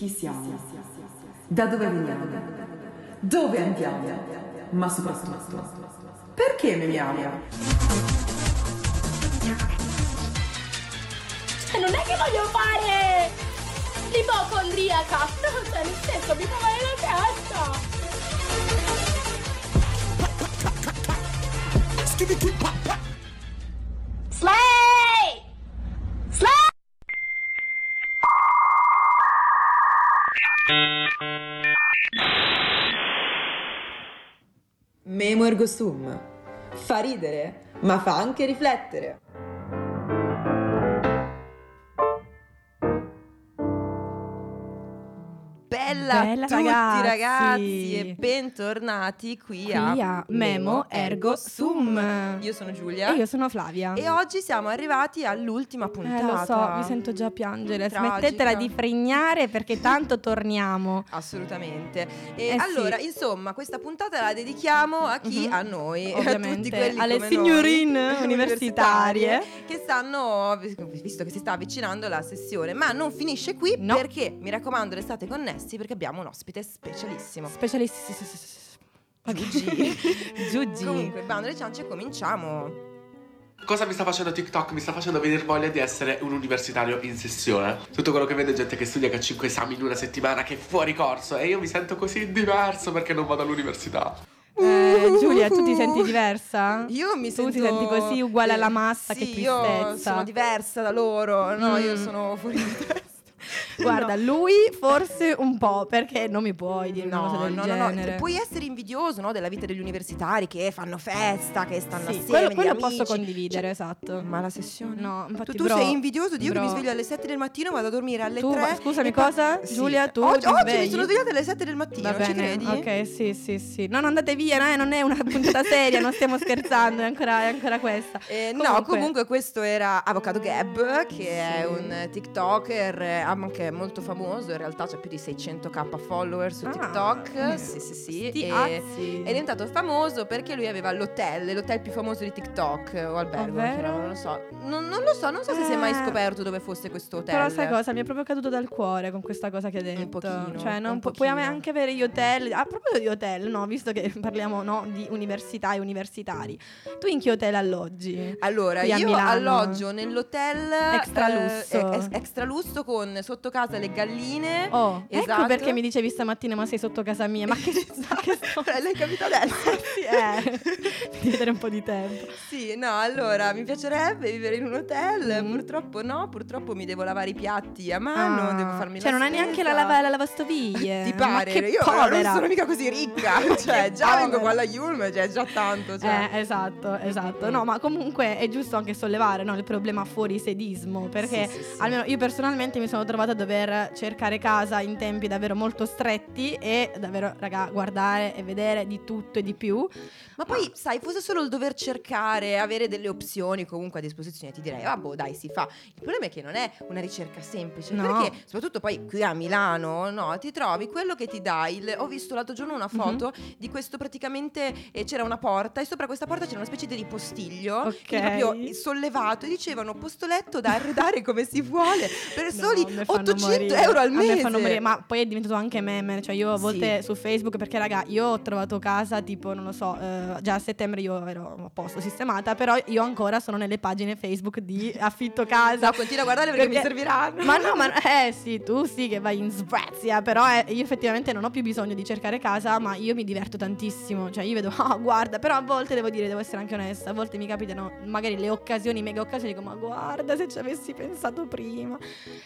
Chi siamo? Da dove veniamo? Dove andiamo? Ma soprattutto, perché memiamo? Non è che voglio fare l'ipocondriaca, cioè, nel senso, mi fa male la testa. Memo ergo sum. Fa ridere, ma fa anche riflettere. Bella, Bella, a tutti ragazzi. ragazzi. e bentornati qui, Qui a Memo Ergo Sum. Io sono Giulia E io sono Flavia. e oggi siamo arrivati all'ultima puntata. Eh, lo so, mi sento già piangere. Tragica. Smettetela di frignare perché tanto torniamo. Assolutamente. E Eh, allora, sì. insomma, questa puntata la dedichiamo a chi? Mhm. A noi, a Ovviamente, tutti quelli alle signorine universitarie. che stanno, visto che si sta avvicinando la sessione, ma non finisce qui No. perché, mi raccomando, restate connessi perché abbiamo un ospite specialissimo. Specialisti. Giugi. Giugi. Comunque, bando alle ciance, cominciamo. Cosa mi sta facendo TikTok? Mi sta facendo venire voglia di essere un universitario in sessione. Tutto quello che vedo è gente che studia che ha 5 esami in una settimana, che è fuori corso e io mi sento così diverso perché non vado all'università. Eh, Giulia, tu ti senti diversa? Io mi Tu sento ti senti così uguale alla massa, sì, che io tristezza. sono diversa da loro. No, io Mm. sono fuori di testa. Guarda, No. lui forse un po', perché non mi puoi dire una No, cosa del no, no, no, puoi essere invidioso no, della vita degli universitari che fanno festa, che stanno Sì, assieme, quello, quello amici. posso condividere, Cioè, esatto. ma la sessione? No, infatti, tu, tu bro, sei invidioso di io che bro. mi sveglio alle 7 del mattino, vado a dormire alle Tu, 3. scusami, e poi- cosa? Sì. Giulia, tu oggi, oggi mi sono svegliata alle 7 del mattino, Va ci credi? ok, sì, sì, sì. No, non andate via, eh, non è una puntata seria, non stiamo scherzando, è ancora, è ancora questa. Eh, No, comunque questo era Avocado Gab, che è un TikToker eh, anche molto famoso, in realtà c'ha più di 600k follower su Ah, TikTok. mm. Sì, sì, sì. E è diventato famoso perché lui aveva l'hotel, l'hotel più famoso di TikTok o albergo, Ovvero? che era, non lo so. Non, non lo so, non so se si è mai Eh. scoperto dove fosse questo hotel. Però sai cosa? Mi è proprio caduto dal cuore con questa cosa che hai detto. pochino, cioè, non un pu- puoi anche avere gli hotel. A proposito di hotel, no, visto che parliamo no, di università e universitari. Tu in che hotel alloggi? Allora, io Milano. alloggio nell'hotel Extra eh, lusso. ex- extra lusso con sotto casa le galline. Oh, Esatto. ecco perché mi dicevi stamattina ma sei sotto casa mia. Ma che, ma che sto... L'hai capito adesso? Sì, eh, devi avere un po' di tempo. Sì, no, allora mi piacerebbe vivere in un hotel, Mm. purtroppo no, purtroppo mi devo lavare i piatti a mano, Ah, devo farmi Cioè, non hai neanche la, lava- la lavastoviglie. Ti pare? che Io povera. non sono mica così ricca, cioè già vengo povera. qua alla Yulm, cioè già tanto, cioè. Eh, esatto, esatto. No, ma comunque è giusto anche sollevare no, il problema fuori sedismo. Perché Sì, sì, sì. almeno io personalmente mi sono trovata a dover cercare casa in tempi davvero molto stretti e davvero, raga, guardare e vedere di tutto e di più. Ma poi, sai, fosse solo il dover cercare, avere delle opzioni comunque a disposizione, ti direi, vabbè, dai, si fa. Il problema è che non è una ricerca semplice, No. perché soprattutto poi qui a Milano, no, ti trovi quello che ti dà il... Ho visto l'altro giorno una Mhm. foto di questo praticamente, eh, c'era una porta e sopra questa porta c'era una specie di ripostiglio, Ok. quindi proprio sollevato, e dicevano postoletto da arredare come si vuole, per No, soli mi fanno 800 morire. euro al A mese. me ma poi è diventato anche meme. Cioè, io a Sì. volte su Facebook, perché, raga, io ho trovato casa, tipo, non lo so, eh, già a settembre io ero a posto sistemata, però io ancora sono nelle pagine Facebook di affitto casa. No, continua a guardare perché, mi Perché- serviranno. Ma no, ma eh sì, tu sì che vai in Svezia, però eh, io effettivamente non ho più bisogno di cercare casa, ma io mi diverto tantissimo, cioè io vedo, ah guarda, però a volte devo dire, devo essere anche onesta, a volte mi capitano magari le occasioni, mega occasioni, dico, ma guarda se ci avessi pensato prima.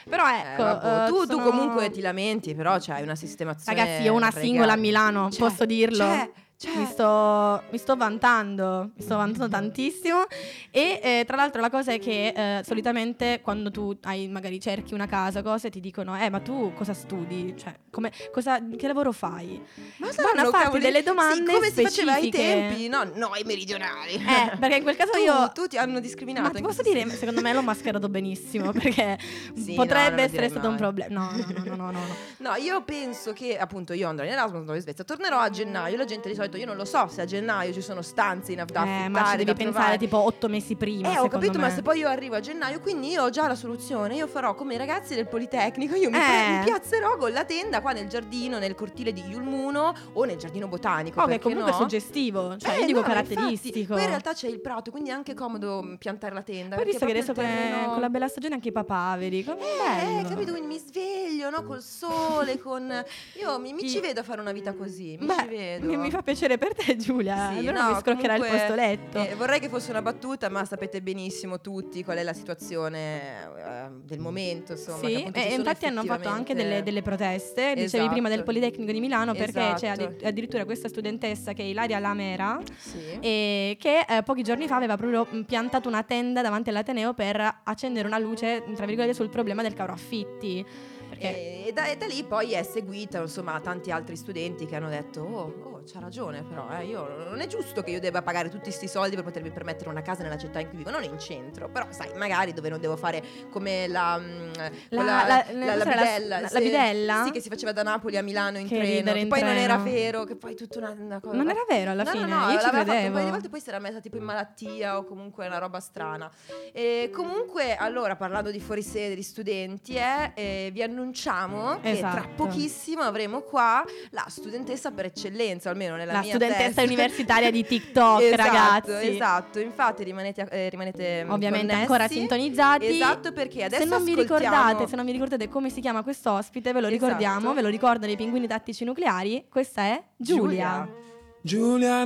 Però Eh, ecco, vabbè, eh, tu, tu sono- comunque ti lamenti, però c'hai una sistemazione. Ragazzi, io una regale. singola a Milano, Cioè, posso dirlo? Cioè, cioè, Mi sto, mi sto vantando, mi sto vantando tantissimo e eh, tra l'altro la cosa è che eh, solitamente quando tu hai magari cerchi una casa, cose ti dicono "Eh, ma tu cosa studi? Cioè, come, cosa, che lavoro fai?" ma a saranno farti delle domande sì, come si faceva ai specifiche. tempi, no, noi meridionali. Eh, perché in quel caso tu, io tu ti hanno discriminato. ma ti posso dire, secondo me l'ho mascherato benissimo perché Sì, no, potrebbe lo essere stato un mai. problema. No, no, no, no, no, no, no. No, io penso che appunto io andrò in Erasmus, andrò in Svezia, tornerò a gennaio, la gente di solito detto io non lo so se a gennaio ci sono stanze in, da Eh, ma ci devi pensare tipo otto mesi prima. Eh, ho capito, me. ma se poi io arrivo a gennaio, quindi io ho già la soluzione. Io farò come i ragazzi del Politecnico. Io mi, Eh. pre- mi piazzerò con la tenda qua nel giardino, nel cortile di Iulmuno o nel giardino botanico. Oh, che comunque no? è suggestivo. Cioè, Eh, io dico no, ma infatti, caratteristico. Poi in realtà c'è il prato, quindi è anche comodo mm, piantare la tenda. Poi visto che adesso terreno- con la bella stagione anche i papaveri. Come Eh, bello. capito? Quindi mi sveglio, no? Col sole, con... Io mi, mi ci vedo a fare una vita così, mi Beh, ci vedo. mi, mi fa piacere per te, Giulia. Sì, Allora no, mi scroccherà il comunque, posto letto. eh, vorrei che fosse una battuta, ma sapete benissimo tutti qual è la situazione eh, del momento, insomma. Sì, e sono infatti hanno fatto anche delle, delle proteste, dicevi Esatto. prima del Politecnico di Milano, perché c'è Esatto. addi- addirittura questa studentessa che è Ilaria Lamera, Sì. e che eh, pochi giorni fa aveva proprio piantato una tenda davanti all'Ateneo per accendere una luce, tra virgolette, sul problema del caro affitti. Perché E, e da, e da lì poi è seguita insomma tanti altri studenti che hanno detto oh, oh, c'ha ragione però eh, io, non è giusto che io debba pagare tutti questi soldi per potermi permettere una casa nella città in cui vivo non in centro però sai magari dove non devo fare come la mm, La- la- la, la bidella la sì, bidella? sì che si faceva da Napoli a Milano in Che treno che in poi non era treno. vero che poi tutta una, una cosa non era vero alla No, fine, no, no, io ci l'aveva fatto un credevo. paio di volte poi si era messa tipo in malattia o comunque una roba strana. E comunque, allora, parlando di fuorisede, di studenti, eh, eh, vi annunciamo che tra Esatto. pochissimo avremo qua la studentessa per eccellenza, almeno nella La mia studentessa testa. universitaria di TikTok, esatto, ragazzi. Esatto, infatti rimanete, eh, rimanete Ovviamente connessi. ancora sintonizzati. Esatto, perché adesso se non vi ascoltiamo- ricordate, se non vi ricordate come si chiama questo ospite, ve lo Esatto. ricordiamo, ve lo ricordano i pinguini tattici nucleari. Questa è Giulia. Giulia,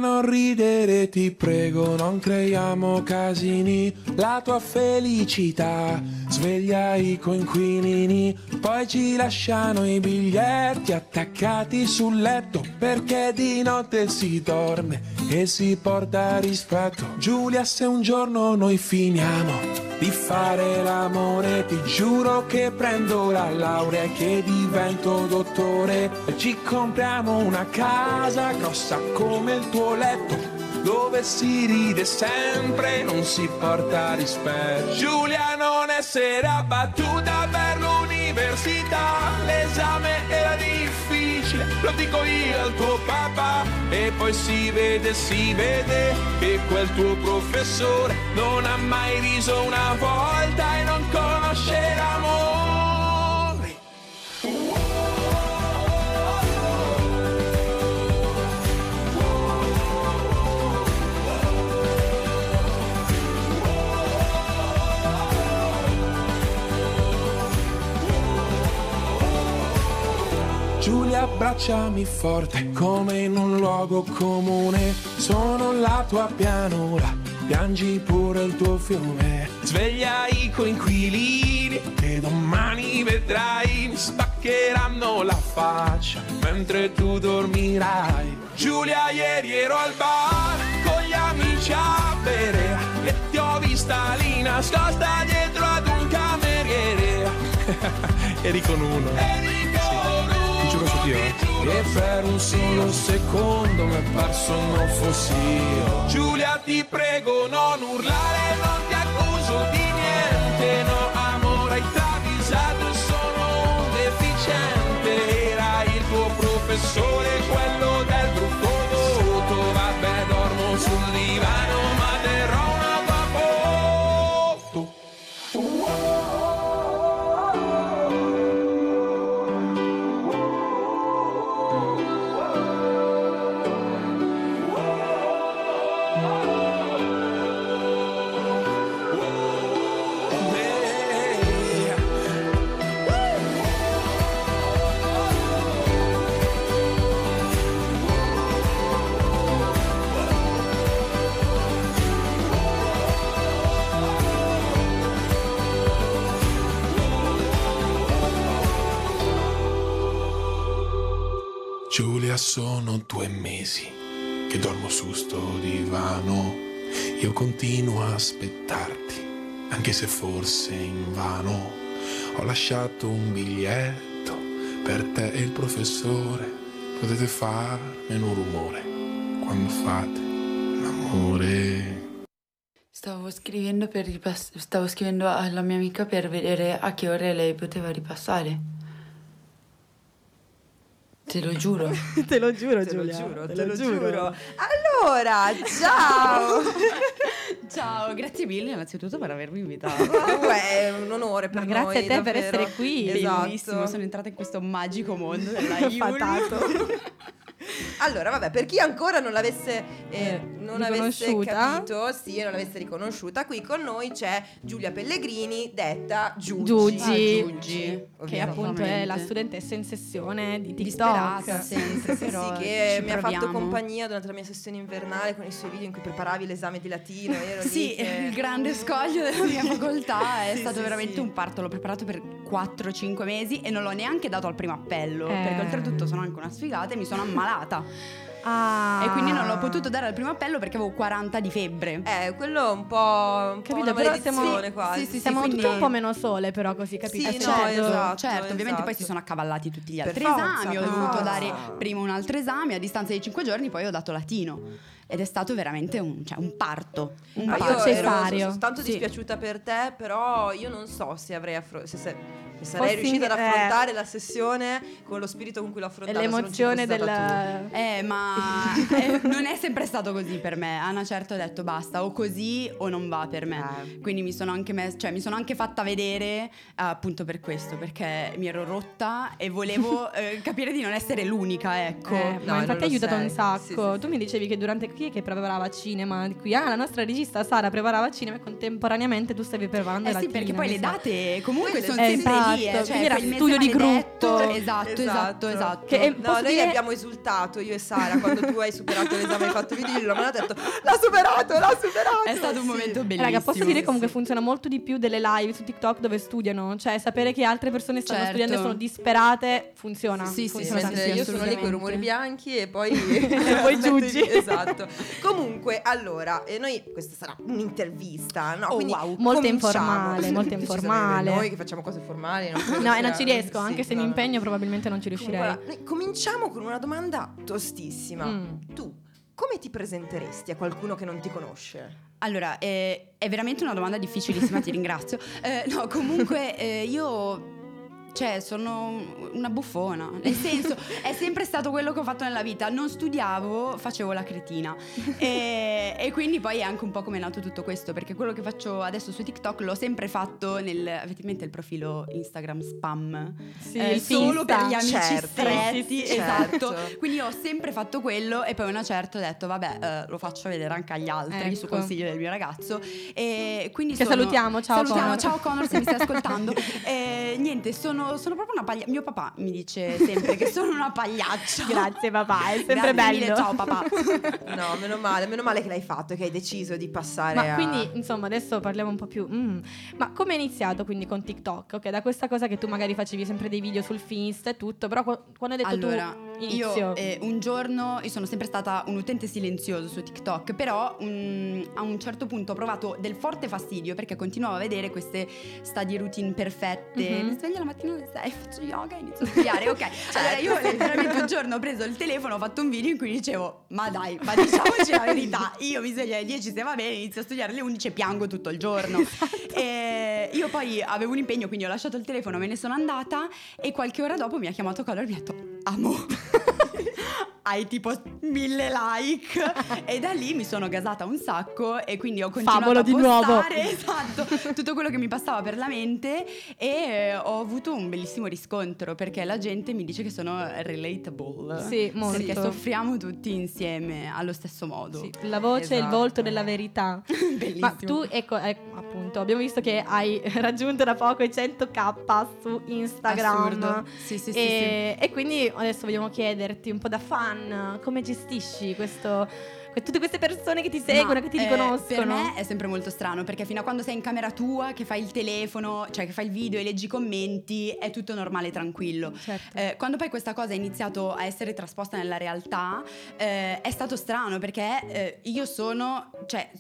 non ridere, ti prego, non creiamo casini. La tua felicità sveglia i coinquilini. Poi ci lasciano i biglietti attaccati sul letto. Perché di notte si dorme e si porta rispetto. Giulia, se un giorno noi finiamo di fare l'amore, ti giuro che prendo la laurea e che divento dottore. Ci compriamo una casa grossa come il tuo letto, dove si ride sempre, non si porta rispetto. Giulia, non essere abbattuta per l'università, l'esame era difficile, lo dico io al tuo papà. E poi si vede, si vede che quel tuo professore non ha mai riso una volta e non conosce l'amore. Abbracciami forte come in un luogo comune. Sono la tua pianura, piangi pure il tuo fiume. Sveglia i coinquilini che domani vedrai mi spaccheranno la faccia mentre tu dormirai. Giulia, ieri ero al bar con gli amici a bere e ti ho vista lì nascosta dietro ad un cameriere. Eri con uno. Eri. Eh. E per un solo secondo mi è parso non fossi io. Giulia, ti prego, non urlare, non ti accuso di niente. No, amore, hai travisato, sono un deficiente. Era il tuo professore, sono due mesi che dormo su sto divano. Io continuo a aspettarti, anche se forse in vano. Ho lasciato un biglietto per te e il professore. Potete farmene un rumore quando fate l'amore. Stavo scrivendo, ripass- stavo scrivendo alla mia amica per vedere a che ore lei poteva ripassare. Te lo giuro. te lo giuro, Te lo Giulia. giuro, te lo giuro. Allora, ciao! Ciao, grazie mille innanzitutto per avermi invitato. È un onore per Ma grazie noi, a te per davvero. essere qui. Esatto. Bellissimo, sono entrata in questo magico mondo della Fatato. Allora, vabbè, per chi ancora non l'avesse, eh, Eh, non avesse capito, sì, non l'avesse riconosciuta, qui con noi c'è Giulia Pellegrini, detta Giugi. Giugi. Ah, Giugi. Che appunto è la studentessa in sessione di TikTok. Sì, però sì, che mi ha fatto compagnia durante la mia sessione invernale con i suoi video in cui preparavi l'esame di latino. Sì, che- il grande scoglio della mia facoltà è Sì, stato sì, veramente sì. un parto. L'ho preparato per 4-5 mesi e non l'ho neanche dato al primo appello. Eh. Perché oltretutto sono anche una sfigata e mi sono ammalata. Ah. E quindi non l'ho potuto dare al primo appello perché avevo 40 di febbre. Eh, quello è un po', un po' Capito, una però siamo- quasi. sì, sì, sì, Siamo quindi- tutte un po' meno sole, però, così capito? Sì, Eh, no, certo, esatto, certo, ovviamente poi esatto. si sono accavallati tutti gli altri forza, esami, ho dovuto forza. dare prima un altro esame, a distanza di 5 giorni poi ho dato latino ed è stato veramente un, cioè, un parto. Un Ah, io parto. parto ero cesario. sono tanto Sì. dispiaciuta per te, però io non so se avrei affro- se sarei Fossi- riuscita ad eh. affrontare la sessione con lo spirito con cui l'ho E affrontata. ci l'emozione fossi del... stata tu. Eh, ma eh, non è sempre stato così per me. A una certa ho detto basta, o così o non va per me. Eh. Quindi mi sono anche mess- cioè mi sono anche fatta vedere eh, appunto per questo, perché mi ero rotta e volevo eh, capire di non essere l'unica, ecco. Eh, No, ma infatti ha aiutato sei. un sacco. Sì, sì, tu mi dicevi che durante qui che preparava cinema, qui, ah, la nostra regista Sara preparava cinema e contemporaneamente tu stavi preparando Eh la sì, perché poi le date comunque sono Eh, sempre esatto, eh, quindi cioè era studio di gruppo. Esatto, esatto, esatto. Che è- No, noi dire- abbiamo esultato, io e Sara, quando tu hai superato l'esame e hai fatto video, l'ho detto, l'ha superato, l'ha superato. È stato un Sì. momento bellissimo. Raga, posso dire comunque Sì. funziona molto di più delle live su TikTok dove studiano, cioè sapere che altre persone stanno Certo. studiando e sono disperate funziona. Sì, sì, funziona sì, tantissimo. io sono lì con i rumori bianchi e poi Poi metto i- giugi. Esatto. Comunque, allora, e noi questa sarà un'intervista, no? Oh, Quindi wow. Molto informale, molto informale. Noi che facciamo cose formali, non credo No, e non ci riesco, sì, anche se no, mi no. impegno probabilmente non ci riuscirei. Allora, cominciamo con una domanda tostissima. Mm. Tu come ti presenteresti a qualcuno che non ti conosce? Allora, eh, è veramente una domanda difficilissima, ti ringrazio. Eh, no, comunque eh, io... Cioè, sono una buffona. Nel senso, è sempre stato quello che ho fatto nella vita. Non studiavo, facevo la cretina. E, e quindi poi è anche un po' come è nato tutto questo. Perché quello che faccio adesso su TikTok l'ho sempre fatto nel. Avete in mente il profilo Instagram spam? Sì, Eh, solo per gli amici Certo, stretti. esatto. certo. Quindi ho sempre fatto quello. E poi una certa ho detto, vabbè, eh, lo faccio vedere anche agli altri su Ecco. consiglio del mio ragazzo. E quindi Che sono- salutiamo, ciao, Salutiamo, Connor. ciao Connor se mi stai ascoltando. E, niente, sono, sono proprio una pagliaccia. Mio papà mi dice sempre che sono una pagliaccia. Grazie papà, è sempre Grazie bello. mille, ciao papà. No, meno male, meno male che l'hai fatto che hai deciso di passare Ma a... quindi, insomma, adesso parliamo un po' più. mm. Ma come è iniziato quindi con TikTok? Ok, da questa cosa che tu magari facevi sempre dei video sul Finsta e tutto, però qu- quando hai detto Allora, tu inizio? io eh, un giorno io sono sempre stata un utente silenzioso su TikTok, però mm, a un certo punto ho provato del forte fastidio perché continuavo a vedere queste study routine perfette. Mhm. Mi sveglio la mattina alle 6, faccio yoga e inizio a studiare. Ok, allora io letteralmente un giorno ho preso il telefono, ho fatto un video in cui dicevo: Ma dai, ma diciamoci la verità, io mi sveglio alle 10 se va bene, inizio a studiare alle 11 e piango tutto il giorno. E io poi avevo un impegno, quindi ho lasciato il telefono, me ne sono andata e qualche ora dopo mi ha chiamato Color e mi ha detto amo. Hai tipo mille like e da lì mi sono gasata un sacco e quindi ho continuato Favolo a di nuovo. postare esatto, tutto quello che mi passava per la mente e eh, ho avuto un bellissimo riscontro perché la gente mi dice che sono relatable. Sì, molto. Perché soffriamo tutti insieme allo stesso modo. Sì, la voce e il Esatto. volto della verità. Bellissimo. Ma tu, ecco, ecco, appunto, abbiamo visto che hai raggiunto da poco i 100k su Instagram. Assurdo. Sì, sì, sì, e, e quindi adesso vogliamo chiederti un po' da fan, come gestisci questo, que- tutte queste persone che ti seguono, Ma, che ti eh, riconoscono? Per me è sempre molto strano perché fino a quando sei in camera tua, che fai il telefono, cioè che fai il video e leggi i commenti, è tutto normale e tranquillo. Certo. Eh, quando poi questa cosa ha iniziato a essere trasposta nella realtà, eh, è stato strano perché eh, io sono, cioè,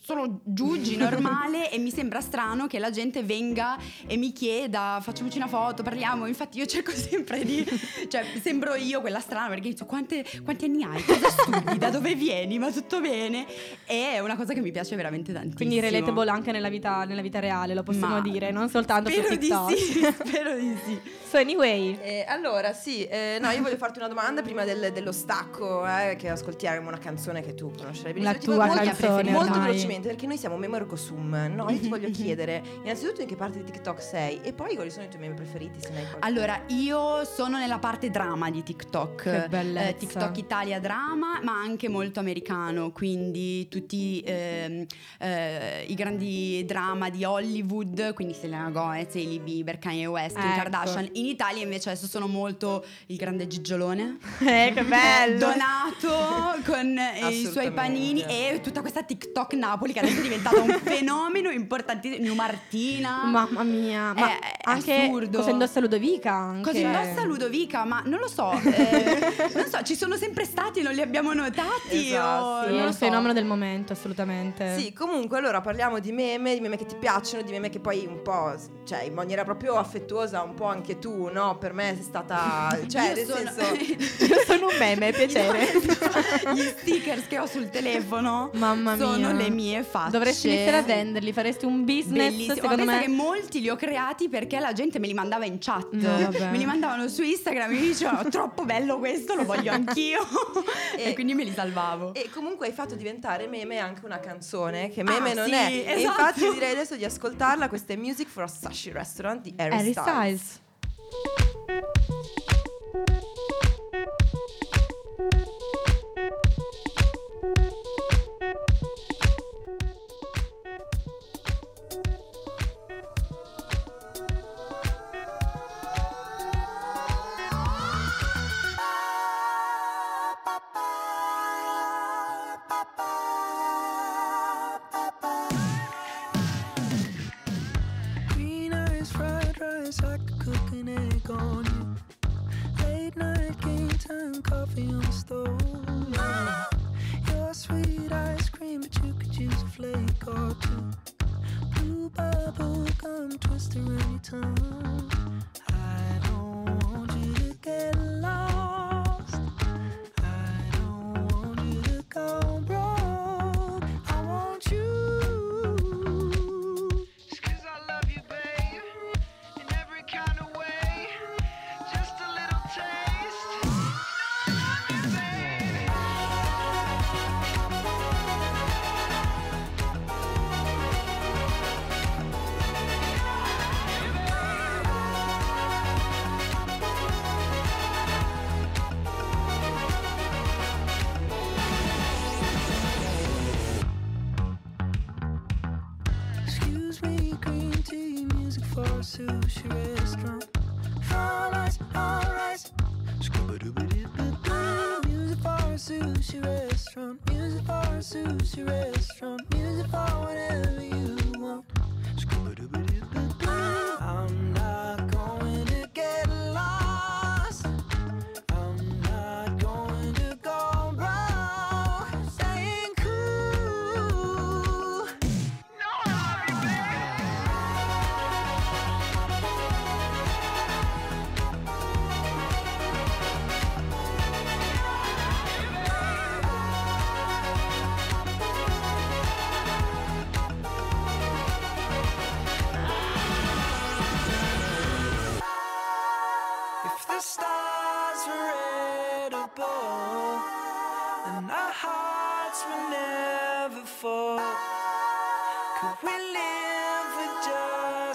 sono Giugi normale e mi sembra strano che la gente venga e mi chieda, facciamoci una foto, parliamo. Infatti io cerco sempre di, cioè, sembro io quella strana perché dico quanti anni hai? Cosa studi? Da dove vieni? Bene, va tutto bene. E è una cosa che mi piace veramente tantissimo. Quindi relatable anche nella vita, nella vita reale, lo possiamo Ma dire, non soltanto su Spero di TikTok. sì, spero di sì. So anyway, Eh, allora, sì, eh, no, io voglio farti una domanda prima del- dello stacco, eh, che ascoltiamo una canzone che tu conoscerai benissimo. La tua molto- canzone Molto ormai. velocemente, perché noi siamo Memor Cosum. No, io ti voglio chiedere, innanzitutto in che parte di TikTok sei e poi quali sono i tuoi meme preferiti, se ne hai qualcuno. Allora, io sono nella parte drama di TikTok. Che bellezza. Eh, TikTok Italia drama, ma anche molto americano, quindi tutti ehm, eh, i grandi drama di Hollywood, quindi Selena Gomez, Hailey Bieber, Kanye West, Kim Ecco. Kardashian. In Italia invece adesso sono molto il grande gigiolone. eh, che bello. Donato con eh, i suoi panini e tutta questa TikTok Napoli che adesso è diventata un fenomeno importantissimo. New Martina. Mamma mia, ma È- è anche assurdo. cosa indossa Ludovica anche. Cosa indossa Ludovica? Ma non lo so, eh, non so, ci sono sempre stati, non li abbiamo notati. Esatto, o- Sì, è il so. fenomeno del momento, assolutamente. Sì, comunque allora parliamo di meme, di meme che ti piacciono, di meme che poi un po', cioè in maniera proprio affettuosa, un po' anche tu, no? Per me sei stata, cioè Io nel sono- senso... Io sono un meme, piacere. Gli stickers che ho sul telefono Mamma mia. sono le mie facce. Dovresti iniziare a venderli, faresti un business, Bellissimo. secondo me. che molti li ho creati perché la gente me li mandava in chat. No, me li mandavano su Instagram e mi dicevano troppo bello questo, lo voglio anch'io. e, E- quindi me li salvavo. E comunque hai fatto diventare meme anche una canzone, che meme Ah, non sì, è. E esatto. infatti io direi adesso di ascoltarla, questa è Music for a Sushi Restaurant di Harry, Harry Styles. Styles. Fried rice, I could cook an egg on you. Late night game time, coffee on the stove. Your sweet ice cream, but you could use a flake or two. Blue bubble gum twister tongue. I don't want you to get sushi restaurant. All rice, all rice. Scooba-dooba-doo-ba-doo. Music for a sushi restaurant. Music for a sushi restaurant. Music for whatever you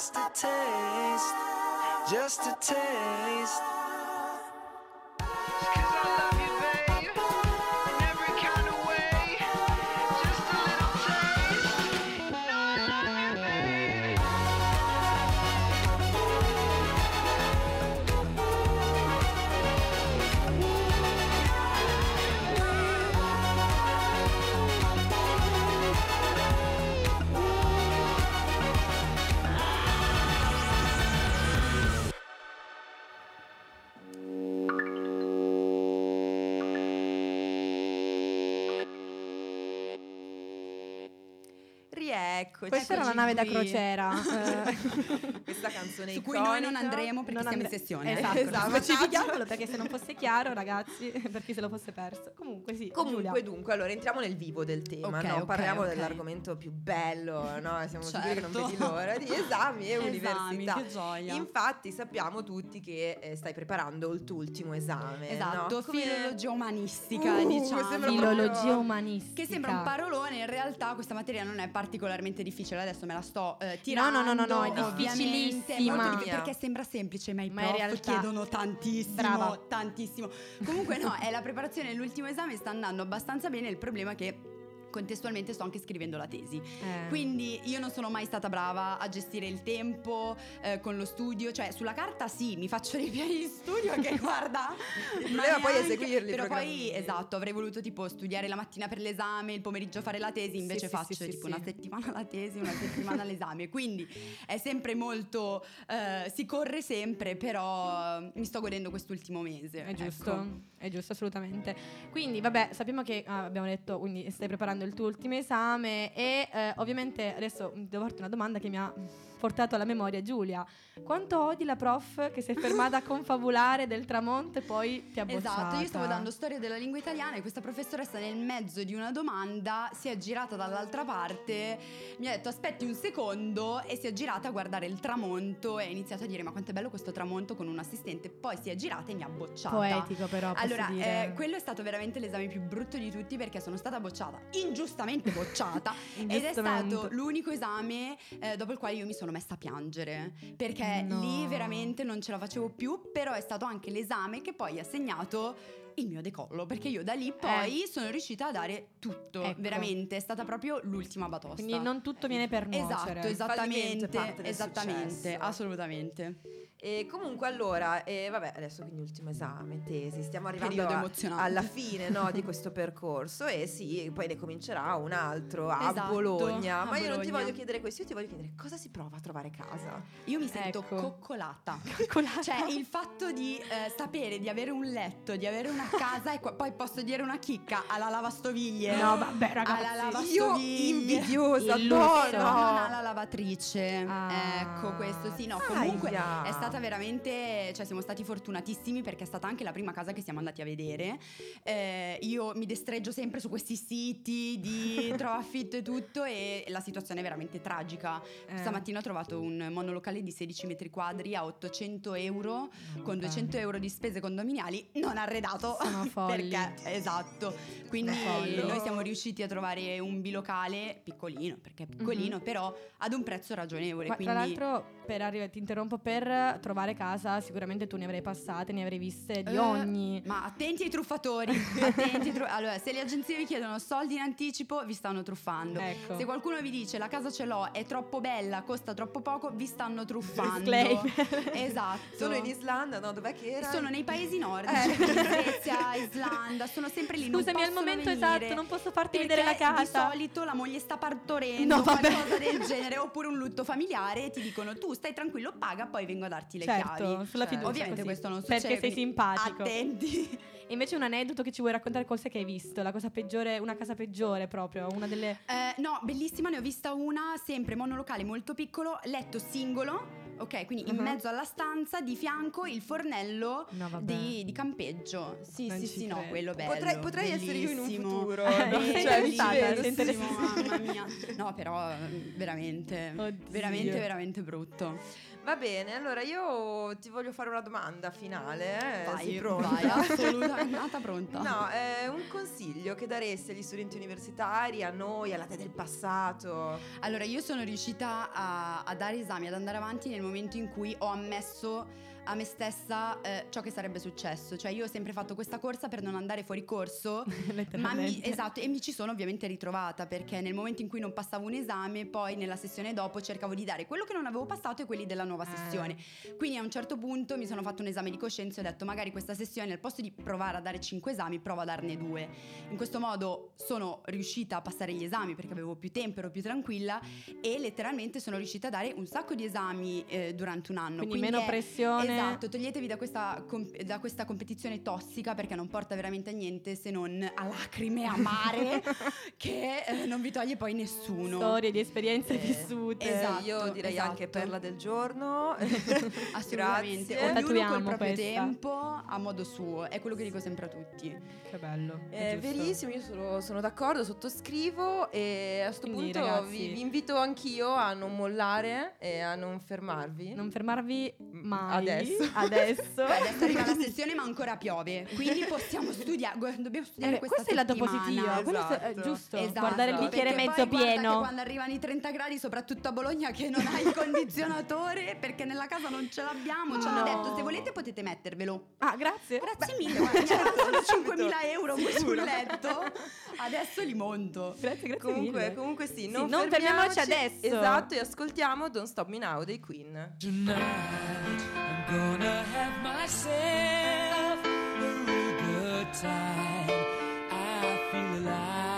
just a taste? Just a taste. Eccoci. Questa era la nave da qui. crociera. eh. Questa canzone Su cui noi non andremo perché Non siamo in andre- sessione. Esatto, Esatto. specifichiamolo perché se non fosse chiaro, ragazzi, per chi se lo fosse perso. Comunque sì, Comunque, Giulia. dunque, allora entriamo nel vivo del tema, Ok, no? ok, Parliamo ok. dell'argomento più bello, no? Siamo sicuri che non Certo. vedi l'ora di esami e Esami, università. che gioia. Infatti, sappiamo tutti che eh, stai preparando il tuo ultimo esame. Esatto, no? Come- filologia umanistica, Uh, diciamo. Filologia proprio- umanistica. Che sembra un parolone, in realtà questa materia non è particolarmente difficile, adesso me la sto eh, No, tirando. no, no, no, no, è ovviamente, difficilissima. molto difficile, perché sembra semplice, ma i Ma in prof realtà- chiedono tantissimo, Brava. tantissimo. Comunque no, è la preparazione dell'ultimo esame sta andando abbastanza bene, il problema è che contestualmente sto anche scrivendo la tesi. Eh. Quindi io non sono mai stata brava a gestire il tempo eh, con lo studio, cioè sulla carta sì, mi faccio dei piani di studio che guarda. Ma poi neanche- seguirli i Però poi esatto, avrei voluto tipo studiare la mattina per l'esame, il pomeriggio fare la tesi, invece sì, faccio sì, sì, tipo una settimana la tesi, una settimana l'esame. Quindi è sempre molto eh, si corre sempre, però mi sto godendo quest'ultimo mese. È giusto, ecco. È giusto assolutamente. Quindi, vabbè, sappiamo che ah, abbiamo detto, quindi stai preparando il tuo ultimo esame e eh, ovviamente adesso devo farti una domanda che mi ha portato alla memoria Giulia. Quanto odi la prof che si è fermata a confabulare del tramonto e poi ti ha bocciata? Esatto, io stavo dando storia della lingua italiana e questa professoressa nel mezzo di una domanda si è girata dall'altra parte, mi ha detto aspetti un secondo e si è girata a guardare il tramonto e ha iniziato a dire ma quanto è bello questo tramonto con un assistente, poi si è girata e mi ha bocciata. Poetico però, posso Allora, eh, quello è stato veramente l'esame più brutto di tutti perché sono stata bocciata, ingiustamente bocciata. Ed è stato l'unico esame eh, dopo il quale io mi sono messa a piangere. Perché No. lì veramente non ce la facevo più, però è stato anche l'esame che poi ha segnato il mio decollo perché io da lì poi sono riuscita a dare tutto, Ecco. veramente, è stata proprio l'ultima batosta. Quindi non tutto viene per nuocere. Esatto, esattamente, esattamente, successo. assolutamente. E comunque allora, eh, vabbè, adesso quindi ultimo esame, tesi, stiamo arrivando a- alla fine no, di questo percorso e sì, poi ne comincerà un altro a Esatto, Bologna. a Ma io non ti Bologna. voglio chiedere questo, io ti voglio chiedere cosa si prova a trovare casa. Io mi sento Ecco. coccolata. Coccolata. Cioè, il fatto di eh, sapere di avere un letto, di avere una casa e qua- poi posso dire una chicca alla lavastoviglie. No, vabbè, ragazzi. Alla Io lavastoviglie. invidiosa, Il no, non ha la lavatrice. Ah. Ecco, questo sì, no. Comunque Aia. è stata veramente. Cioè, siamo stati fortunatissimi perché è stata anche la prima casa che siamo andati a vedere. Eh, io mi destreggio sempre su questi siti di trova affitto e tutto. E la situazione è veramente tragica. Eh. Stamattina ho trovato un monolocale di 16 metri quadri a 800 euro con 200 euro di spese condominiali non arredato. Sono folli. perché, esatto. Quindi noi siamo riusciti a trovare un bilocale piccolino, perché è piccolino, però ad un prezzo ragionevole. Ma quindi... Tra l'altro, per arrivare, ti interrompo per trovare casa, sicuramente tu ne avrai passate, ne avrai viste di Eh, ogni. Ma attenti ai truffatori. attenti ai tru- allora, se le agenzie vi chiedono soldi in anticipo, vi stanno truffando. Ecco. Se qualcuno vi dice la casa ce l'ho, è troppo bella, costa troppo poco, vi stanno truffando. Esatto. Sono in Islanda, no? Dov'è che era? Sono nei paesi nordici, Eh. Svezia, Islanda, sono sempre lì. Scusami, al momento venire esatto, non posso farti perché vedere la casa. Di solito la moglie sta partorendo, No, vabbè. qualcosa del genere, oppure un lutto familiare e ti dicono tu stai tranquillo, paga, poi vengo a darti le Certo, chiavi. sulla fiducia, Ovviamente così. questo non Perché succede. sei quindi simpatico. Attenti. E invece un aneddoto che ci vuoi raccontare cos'è che hai visto? La cosa peggiore, una casa peggiore proprio, una delle... Eh, no, bellissima, ne ho vista una, sempre monolocale molto piccolo, letto singolo. Ok, quindi in Mhm. mezzo alla stanza, di fianco il fornello No, di, di campeggio. Sì, Non sì, sì, no, credo. quello bello. Potrei, potrei essere io in un futuro. Eh, no? sei Cioè, mi ci vedo, mamma mia. No, però veramente, Oddio. veramente, veramente brutto. Va bene, allora io ti voglio fare una domanda finale. eh? Vai, Sei pronta? vai, assolutamente pronta. No, è un consiglio che daresti agli studenti universitari, a noi, alla te del passato. Allora, io sono riuscita a, a dare esami, ad andare avanti nel momento in cui ho ammesso a me stessa eh, ciò che sarebbe successo. Cioè, io ho sempre fatto questa corsa per non andare fuori corso. Ma mi, esatto, e mi ci sono ovviamente ritrovata perché nel momento in cui non passavo un esame, poi nella sessione dopo cercavo di dare quello che non avevo passato e quelli della nuova Eh. sessione. Quindi a un certo punto mi sono fatto un esame di coscienza e ho detto magari questa sessione al posto di provare a dare 5 esami, provo a darne due. In questo modo sono riuscita a passare gli esami perché avevo più tempo, ero più tranquilla e letteralmente sono riuscita a dare un sacco di esami eh, durante un anno. Quindi meno è- pressione Esatto, toglietevi da questa, da questa competizione tossica perché non porta veramente a niente se non a lacrime amare che eh, non vi toglie poi nessuno. Storie di esperienze vissute. esatto, Io direi esatto. anche perla del giorno. Assolutamente, Grazie. ognuno Tatuiamo col proprio questa. tempo a modo suo, è quello che dico sempre a tutti. Che bello. È verissimo, io sono, sono d'accordo, sottoscrivo e a questo Quindi, punto ragazzi- vi, vi invito anch'io a non mollare e a non fermarvi. Non fermarvi mai. Adesso. Adesso. Beh, adesso arriva la sessione ma ancora piove, quindi possiamo studiare, dobbiamo studiare Eh, questa questo è il lato positivo, quello è- è Esatto. giusto. Esatto, Guardare il bicchiere perché mezzo pieno. che quando arrivano i 30 gradi, soprattutto a Bologna, che non hai il condizionatore perché nella casa non ce l'abbiamo. Ci hanno No. detto: se volete potete mettervelo. Ah, grazie. Grazie mille, guarda, dato 5.000 euro qui sul letto. Adesso li monto. Grazie, grazie Comunque, mille. comunque sì, Sì, non, non fermiamoci adesso. Esatto, e ascoltiamo Don't Stop Me Now dei Queen. Tonight gonna have myself a real good time. I feel alive.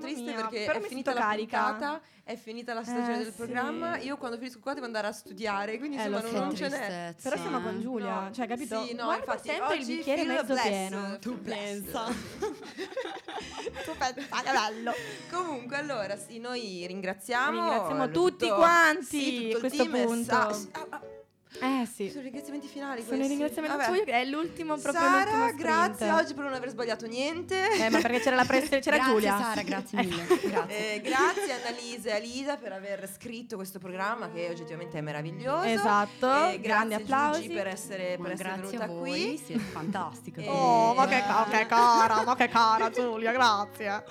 Sono triste mia, perché però è finita la carica. puntata, è finita la stagione Eh, del sì. programma. Io quando finisco qua devo andare a studiare, quindi Eh, insomma non, so. non ce n'è. Però siamo con Giulia, No, cioè, capito? Sì, no, Guarda infatti sempre il bicchiere mezzo blessed, pieno. Tu pensa. tu pensa bello. Comunque, allora, sì, noi ringraziamo. Ringraziamo tutti tutto- quanti sì, tutto a il questo team, punto. sa- ah, ah, Eh Eh sì. Sono i ringraziamenti finali Sono i questi. ringraziamenti Vabbè. è l'ultimo proprio Sara, grazie oggi per non aver sbagliato niente. Eh, ma perché c'era la pressione, c'era grazie Giulia. Sara, grazie mille. grazie. Eh, grazie a Annalisa e a Lisa per aver scritto questo programma che oggettivamente è meraviglioso. Esatto, E grandi grazie applausi. Gigi per essere, Ma per essere grazie venuta a voi, qui. siete fantastiche. Eh, Oh, ma che, ca- che cara, ma che cara Giulia, grazie.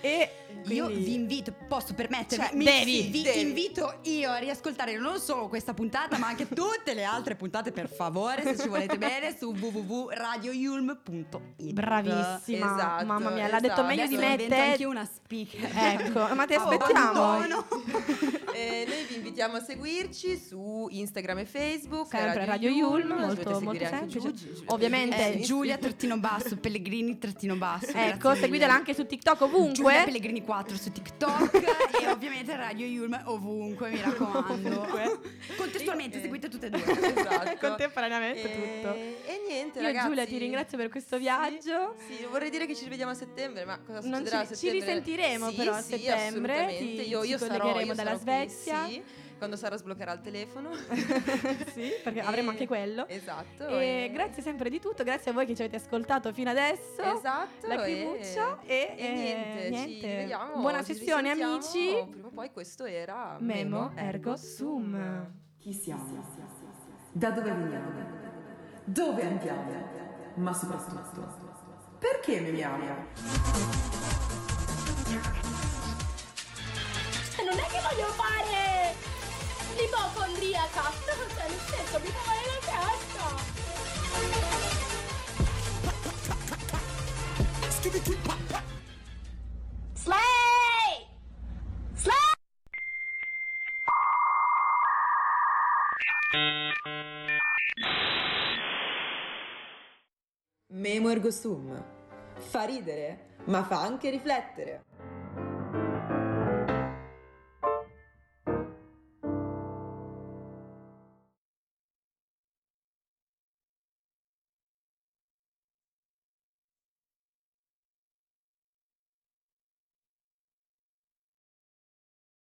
E Io quindi- vi invito, posso permettermi? Cioè, mi- devi, vi devi. invito io a riascoltare non solo questa puntata, ma anche tutte le altre puntate, per favore, se ci volete bene, su www.radioyulm.it. Bravissima, Esatto, mamma mia, l'ha detto esatto. meglio di Adesso me divento te. anche una speaker. Ecco, ma ti Oh, aspettiamo. abbandono. Eh, noi vi invitiamo a seguirci su Instagram e Facebook. Sempre Radio Yulm, Dovete molto, molto semplice. Giugi- Giulia Ovviamente. Eh, Giulia trattino basso, Pellegrini trattino basso. Ecco, seguitela anche su TikTok Giulia ovunque. Pellegrini 4 su TikTok e ovviamente Radio Yulm ovunque, mi raccomando. Contestualmente seguite tutte e due. Esatto. Contemporaneamente e, tutto. E niente, Io ragazzi. Giulia ti ringrazio per questo Sì, viaggio. Sì, vorrei dire che ci rivediamo a settembre, ma cosa Non succederà ci- a ci settembre? risentiremo Sì, però a sì, settembre, assolutamente. ti- io, ci io sarò, collegheremo io dalla sarò qui, Svezia. sì, quando Sara sbloccherà il telefono. sì, perché E- avremo anche quello. Esatto. E grazie sempre di tutto, grazie a voi che ci avete ascoltato fino adesso. Esatto. Lacrimuccia e, e niente, eh, ci niente. rivediamo, Buona ci sessione amici. Prima o poi questo era Memo ergo sum. Chi siamo? Da dove veniamo? Dove andiamo? Ma soprattutto, perché memiamo? Non è che voglio fare Senso, mi male la testa. Slay! Slay! Memo ergo sum. Fa ridere, ma fa anche riflettere.